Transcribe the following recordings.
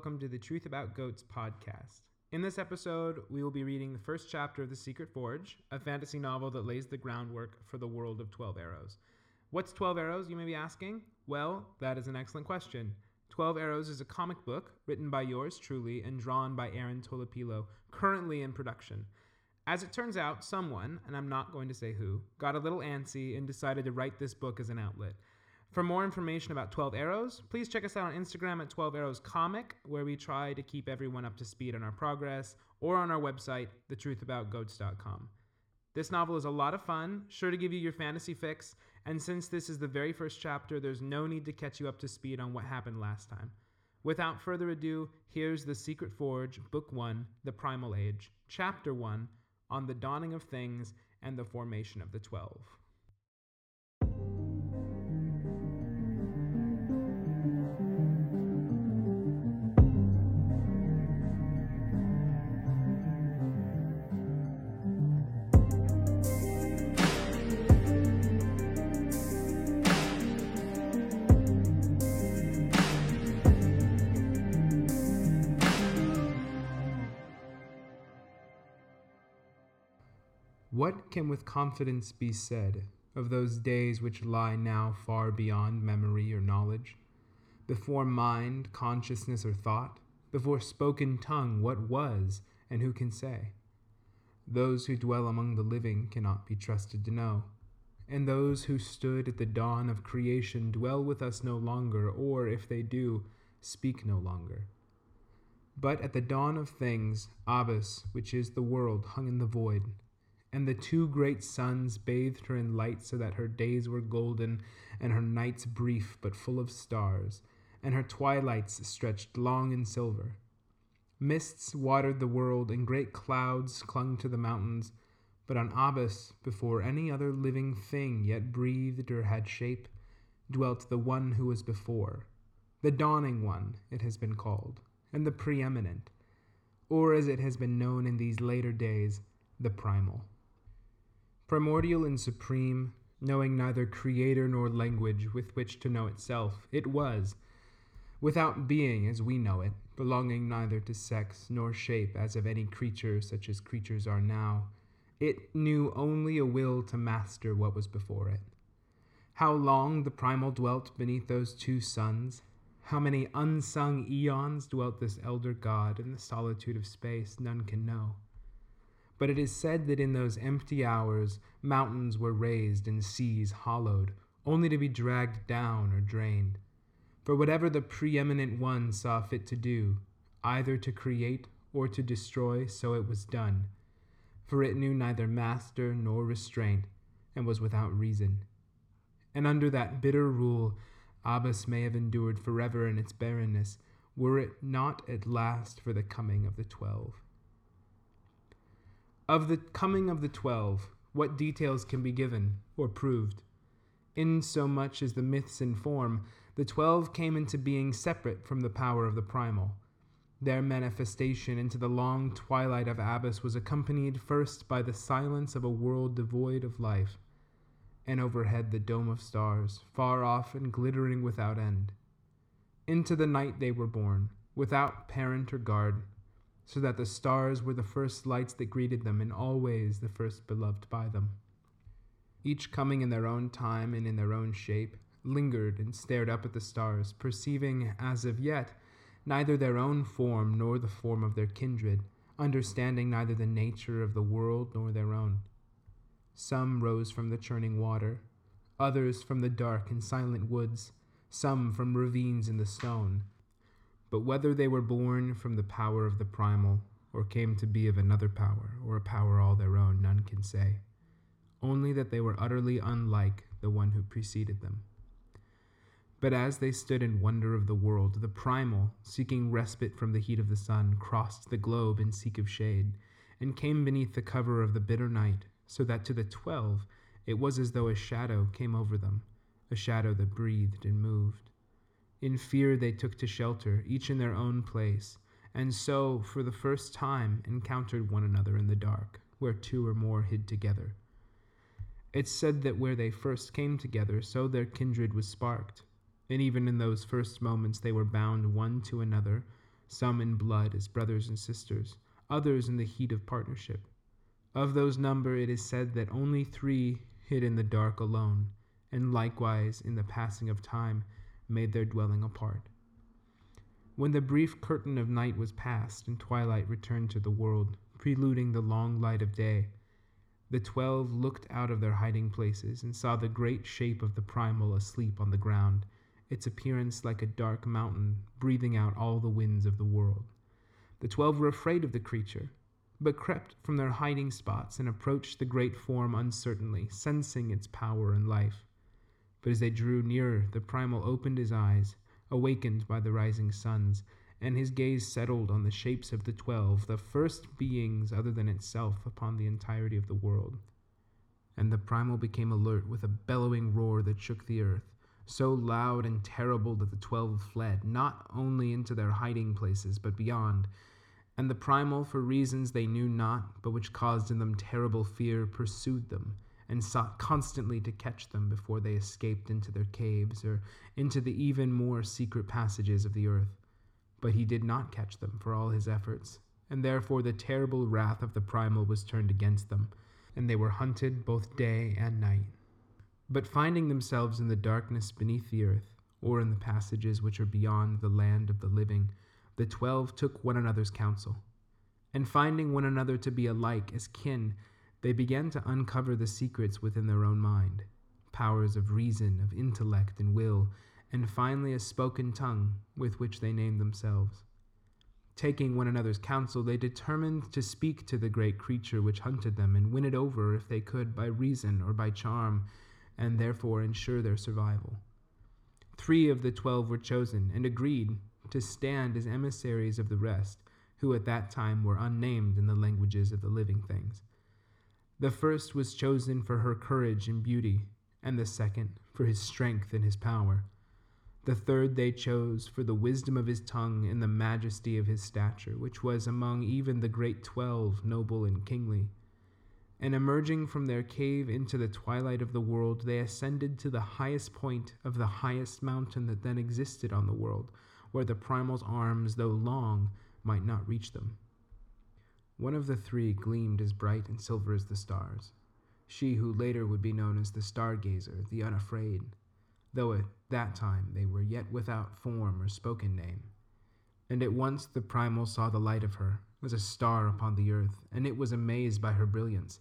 welcome to the Truth About Goats podcast. In this episode, we will be reading the first chapter of The Secret Forge, a fantasy novel that lays the groundwork for the world of 12 Arrows. What's 12 Arrows, you may be asking? Well, that is an excellent question. 12 Arrows is a comic book written by yours truly and drawn by Aaron Tolopilo, currently in production. As it turns out, someone, and I'm not going to say who, got a little antsy and decided to write this book as an outlet. For more information about 12 Arrows, please check us out on Instagram at 12 Arrows Comic, where we try to keep everyone up to speed on our progress, or on our website, thetruthaboutgoats.com. This novel is a lot of fun, sure to give you your fantasy fix, and since this is the very first chapter, there's no need to catch you up to speed on what happened last time. Without further ado, here's The Secret Forge, Book 1, The Primal Age, Chapter 1, on the dawning of things and the formation of the Twelve. What can with confidence be said of those days which lie now far beyond memory or knowledge? Before mind, consciousness, or thought, before spoken tongue, what was, and who can say? Those who dwell among the living cannot be trusted to know. And those who stood at the dawn of creation dwell with us no longer, or, if they do, speak no longer. But at the dawn of things, Abyss, which is the world, hung in the void, and the two great suns bathed her in light so that her days were golden and her nights brief but full of stars, and her twilights stretched long in silver. Mists watered the world, and great clouds clung to the mountains, but on Abyss, before any other living thing yet breathed or had shape, dwelt the one who was before, the dawning one, it has been called, and the preeminent, or as it has been known in these later days, the primal. Primordial and supreme, knowing neither creator nor language with which to know itself, it was, without being as we know it, belonging neither to sex nor shape as of any creature such as creatures are now. It knew only a will to master what was before it. How long the primal dwelt beneath those two suns, how many unsung eons dwelt this elder god in the solitude of space, none can know. But it is said that in those empty hours, mountains were raised and seas hollowed, only to be dragged down or drained. For whatever the preeminent one saw fit to do, either to create or to destroy, so it was done. For it knew neither master nor restraint, and was without reason. And under that bitter rule, Abyss may have endured forever in its barrenness, were it not at last for the coming of the twelve. Of the coming of the twelve, what details can be given or proved? In so much as the myths inform, the twelve came into being separate from the power of the primal. Their manifestation into the long twilight of Abyss was accompanied first by the silence of a world devoid of life, and overhead the dome of stars, far off and glittering without end. Into the night they were born, without parent or guard, so that the stars were the first lights that greeted them, and always the first beloved by them. Each coming in their own time and in their own shape, lingered and stared up at the stars, perceiving, as of yet, neither their own form nor the form of their kindred, understanding neither the nature of the world nor their own. Some rose from the churning water, others from the dark and silent woods, some from ravines in the stone, but whether they were born from the power of the primal, or came to be of another power, or a power all their own, none can say. Only that they were utterly unlike the one who preceded them. But as they stood in wonder of the world, the primal, seeking respite from the heat of the sun, crossed the globe in seek of shade, and came beneath the cover of the bitter night, so that to the twelve it was as though a shadow came over them, a shadow that breathed and moved. In fear they took to shelter, each in their own place, and so, for the first time, encountered one another in the dark, where two or more hid together. It's said that where they first came together, so their kindred was sparked, and even in those first moments they were bound one to another, some in blood as brothers and sisters, others in the heat of partnership. Of those number it is said that only three hid in the dark alone, and likewise in the passing of time made their dwelling apart. When the brief curtain of night was passed and twilight returned to the world, preluding the long light of day, the twelve looked out of their hiding places and saw the great shape of the primal asleep on the ground, its appearance like a dark mountain breathing out all the winds of the world. The twelve were afraid of the creature, but crept from their hiding spots and approached the great form uncertainly, sensing its power and life. But as they drew nearer, the primal opened his eyes, awakened by the rising suns, and his gaze settled on the shapes of the twelve, the first beings other than itself upon the entirety of the world. And the primal became alert with a bellowing roar that shook the earth, so loud and terrible that the twelve fled, not only into their hiding places, but beyond. And the primal, for reasons they knew not, but which caused in them terrible fear, pursued them, and sought constantly to catch them before they escaped into their caves, or into the even more secret passages of the earth. But he did not catch them for all his efforts, and therefore the terrible wrath of the primal was turned against them, and they were hunted both day and night. But finding themselves in the darkness beneath the earth, or in the passages which are beyond the land of the living, the twelve took one another's counsel. And finding one another to be alike as kin, they began to uncover the secrets within their own mind powers of reason, of intellect, and will and finally a spoken tongue with which they named themselves. Taking one another's counsel, they determined to speak to the great creature which hunted them and win it over if they could by reason or by charm, and therefore ensure their survival. Three of the twelve were chosen and agreed to stand as emissaries of the rest, who at that time were unnamed in the languages of the living things. The first was chosen for her courage and beauty, and the second for his strength and his power. The third they chose for the wisdom of his tongue and the majesty of his stature, which was among even the great twelve noble and kingly. And emerging from their cave into the twilight of the world, they ascended to the highest point of the highest mountain that then existed on the world, where the primal's arms, though long, might not reach them. One of the three gleamed as bright and silver as the stars, she who later would be known as the stargazer, the unafraid though at that time they were yet without form or spoken name. And at once the primal saw the light of her as a star upon the earth, and it was amazed by her brilliance.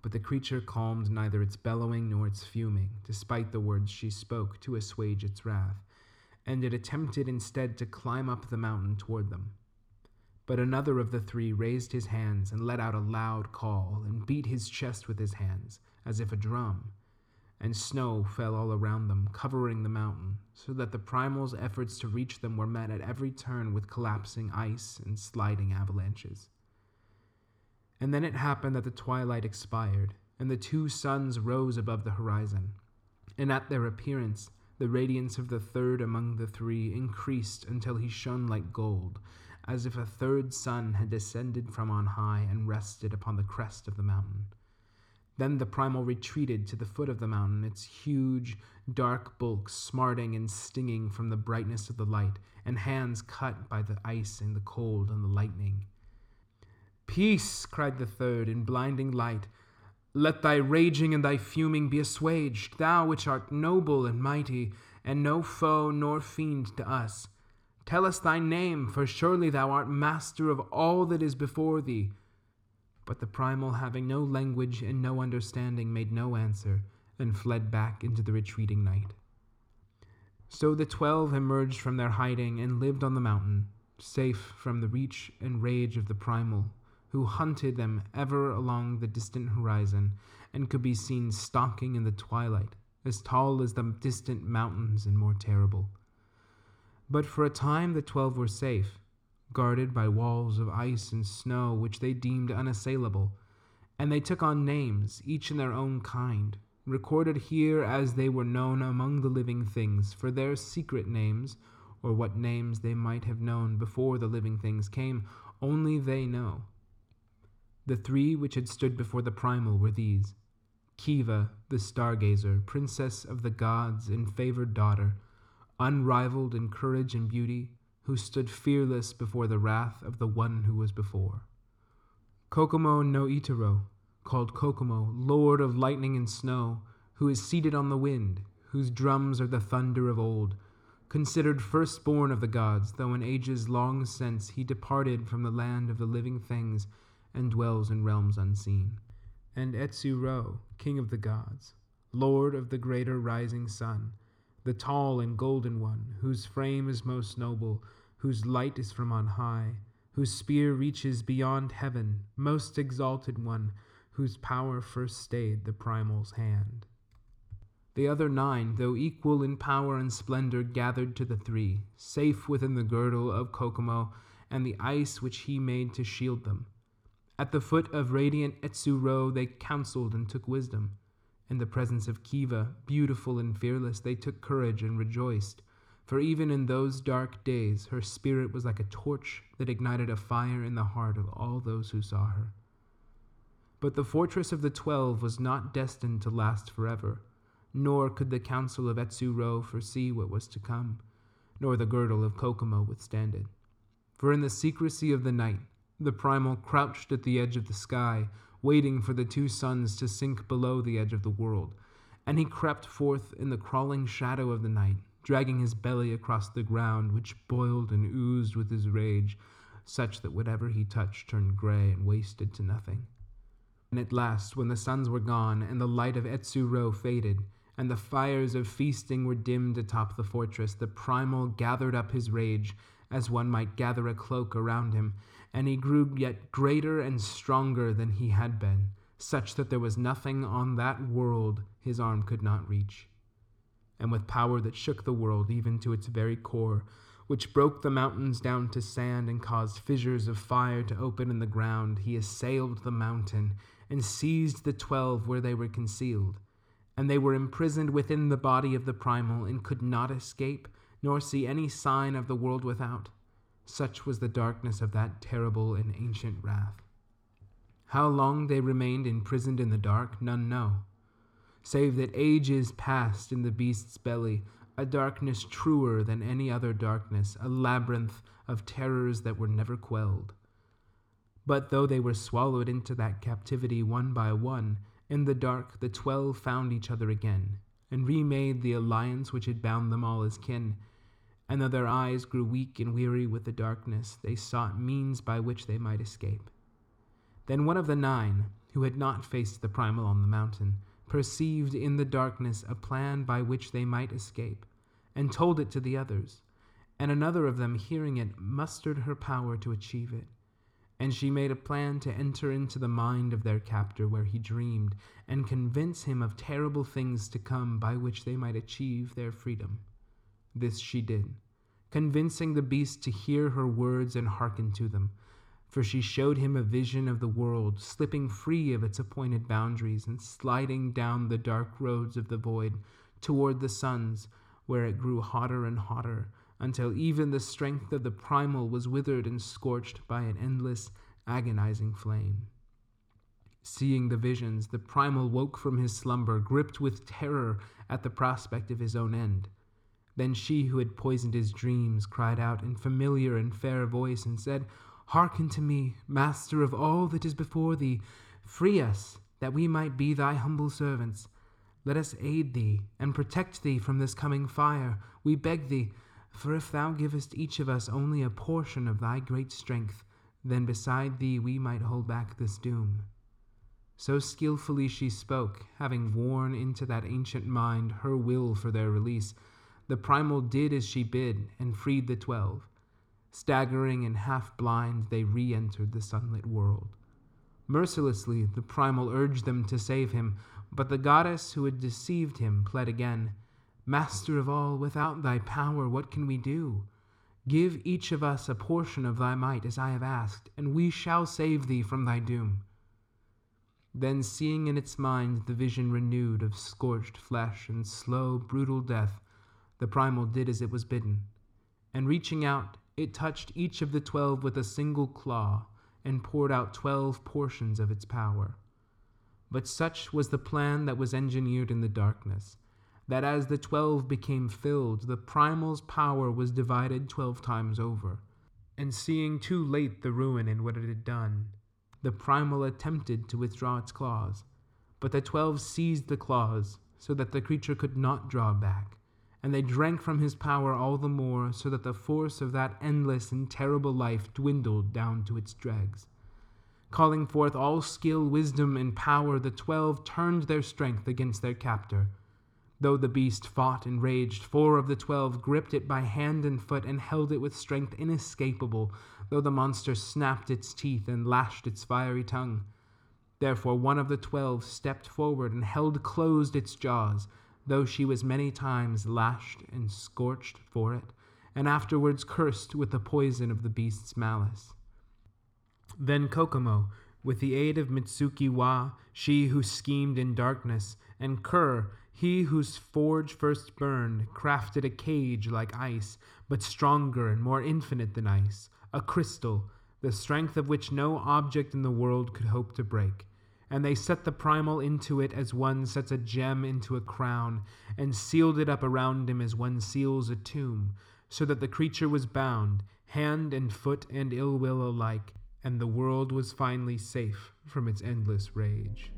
But the creature calmed neither its bellowing nor its fuming, despite the words she spoke to assuage its wrath, and it attempted instead to climb up the mountain toward them. But another of the three raised his hands and let out a loud call, and beat his chest with his hands, as if a drum and snow fell all around them, covering the mountain, so that the primal's efforts to reach them were met at every turn with collapsing ice and sliding avalanches. And then it happened that the twilight expired, and the two suns rose above the horizon. And at their appearance, the radiance of the third among the three increased until he shone like gold, as if a third sun had descended from on high and rested upon the crest of the mountain. Then the primal retreated to the foot of the mountain, its huge, dark bulk smarting and stinging from the brightness of the light, and hands cut by the ice and the cold and the lightning. Peace, cried the third, in blinding light. Let thy raging and thy fuming be assuaged, thou which art noble and mighty, and no foe nor fiend to us. Tell us thy name, for surely thou art master of all that is before thee. But the primal, having no language and no understanding, made no answer, and fled back into the retreating night. So the twelve emerged from their hiding and lived on the mountain, safe from the reach and rage of the primal, who hunted them ever along the distant horizon, and could be seen stalking in the twilight, as tall as the distant mountains and more terrible. But for a time the twelve were safe, guarded by walls of ice and snow which they deemed unassailable, and they took on names, each in their own kind, recorded here as they were known among the living things, for their secret names, or what names they might have known before the living things came, only they know. The three which had stood before the primal were these Kiva, the stargazer, princess of the gods and favored daughter, unrivaled in courage and beauty, who stood fearless before the wrath of the one who was before. Kokomo no Itaro, called Kokomo, lord of lightning and snow, who is seated on the wind, whose drums are the thunder of old, considered firstborn of the gods, though in ages long since he departed from the land of the living things and dwells in realms unseen. And Etsu Ro, king of the gods, lord of the greater rising sun, the tall and golden one, whose frame is most noble, whose light is from on high, whose spear reaches beyond heaven, most exalted one, whose power first stayed the primal's hand. The other nine, though equal in power and splendor, gathered to the three, safe within the girdle of Kokomo and the ice which he made to shield them. At the foot of radiant Etsu Ro they counseled and took wisdom. In the presence of Kiva, beautiful and fearless, they took courage and rejoiced. For even in those dark days, her spirit was like a torch that ignited a fire in the heart of all those who saw her. But the fortress of the Twelve was not destined to last forever, nor could the council of Etsu Ro foresee what was to come, nor the girdle of Kokomo withstand it. For in the secrecy of the night, the primal crouched at the edge of the sky, waiting for the two suns to sink below the edge of the world. And he crept forth in the crawling shadow of the night, dragging his belly across the ground, which boiled and oozed with his rage, such that whatever he touched turned gray and wasted to nothing. And at last, when the suns were gone, and the light of Etsu Ro faded, and the fires of feasting were dimmed atop the fortress, the primal gathered up his rage, as one might gather a cloak around him, and he grew yet greater and stronger than he had been, such that there was nothing on that world his arm could not reach. And with power that shook the world even to its very core, which broke the mountains down to sand and caused fissures of fire to open in the ground, he assailed the mountain and seized the twelve where they were concealed. And they were imprisoned within the body of the primal and could not escape, nor see any sign of the world without. Such was the darkness of that terrible and ancient wrath. How long they remained imprisoned in the dark, none know, save that ages passed in the beast's belly, a darkness truer than any other darkness, a labyrinth of terrors that were never quelled. But though they were swallowed into that captivity one by one, in the dark the twelve found each other again, and remade the alliance which had bound them all as kin and though their eyes grew weak and weary with the darkness, they sought means by which they might escape. Then one of the nine, who had not faced the primal on the mountain, perceived in the darkness a plan by which they might escape, and told it to the others. And another of them, hearing it, mustered her power to achieve it. And she made a plan to enter into the mind of their captor where he dreamed, and convince him of terrible things to come by which they might achieve their freedom. This she did, convincing the beast to hear her words and hearken to them. For she showed him a vision of the world, slipping free of its appointed boundaries and sliding down the dark roads of the void toward the suns, where it grew hotter and hotter, until even the strength of the primal was withered and scorched by an endless, agonizing flame. Seeing the visions, the primal woke from his slumber, gripped with terror at the prospect of his own end. Then she who had poisoned his dreams cried out in familiar and fair voice and said, Hearken to me, master of all that is before thee. Free us, that we might be thy humble servants. Let us aid thee and protect thee from this coming fire, we beg thee. For if thou givest each of us only a portion of thy great strength, then beside thee we might hold back this doom. So skilfully she spoke, having worn into that ancient mind her will for their release the primal did as she bid and freed the twelve. Staggering and half blind, they re entered the sunlit world. Mercilessly, the primal urged them to save him, but the goddess who had deceived him pled again Master of all, without thy power, what can we do? Give each of us a portion of thy might, as I have asked, and we shall save thee from thy doom. Then, seeing in its mind the vision renewed of scorched flesh and slow, brutal death, the primal did as it was bidden, and reaching out, it touched each of the twelve with a single claw and poured out twelve portions of its power. But such was the plan that was engineered in the darkness, that as the twelve became filled, the primal's power was divided twelve times over. And seeing too late the ruin in what it had done, the primal attempted to withdraw its claws. But the twelve seized the claws, so that the creature could not draw back, and they drank from his power all the more, so that the force of that endless and terrible life dwindled down to its dregs. Calling forth all skill, wisdom, and power, the twelve turned their strength against their captor. Though the beast fought and raged, four of the twelve gripped it by hand and foot and held it with strength inescapable, though the monster snapped its teeth and lashed its fiery tongue. Therefore one of the twelve stepped forward and held closed its jaws, though she was many times lashed and scorched for it, and afterwards cursed with the poison of the beast's malice. Then Kokomo, with the aid of Mitsuki Wa, she who schemed in darkness, and Kur, he whose forge first burned, crafted a cage like ice, but stronger and more infinite than ice, a crystal, the strength of which no object in the world could hope to break. And they set the primal into it as one sets a gem into a crown, and sealed it up around him as one seals a tomb, so that the creature was bound, hand and foot and ill will alike, and the world was finally safe from its endless rage.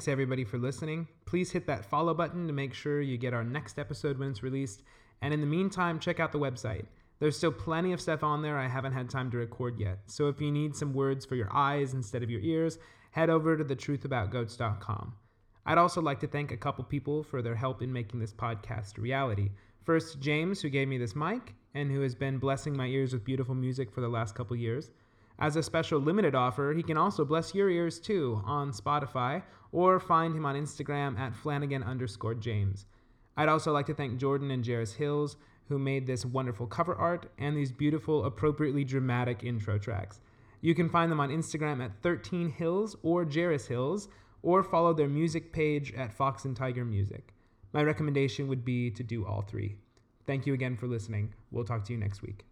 Thanks everybody for listening. Please hit that follow button to make sure you get our next episode when it's released. And in the meantime, check out the website. There's still plenty of stuff on there I haven't had time to record yet. So if you need some words for your eyes instead of your ears, head over to thetruthaboutgoats.com. I'd also like to thank a couple people for their help in making this podcast a reality. First, James, who gave me this mic and who has been blessing my ears with beautiful music for the last couple years. As a special limited offer, he can also bless your ears too on Spotify or find him on Instagram at Flanagan underscore James. I'd also like to thank Jordan and Jairus Hills who made this wonderful cover art and these beautiful, appropriately dramatic intro tracks. You can find them on Instagram at 13 Hills or Jairus Hills or follow their music page at Fox and Tiger Music. My recommendation would be to do all three. Thank you again for listening. We'll talk to you next week.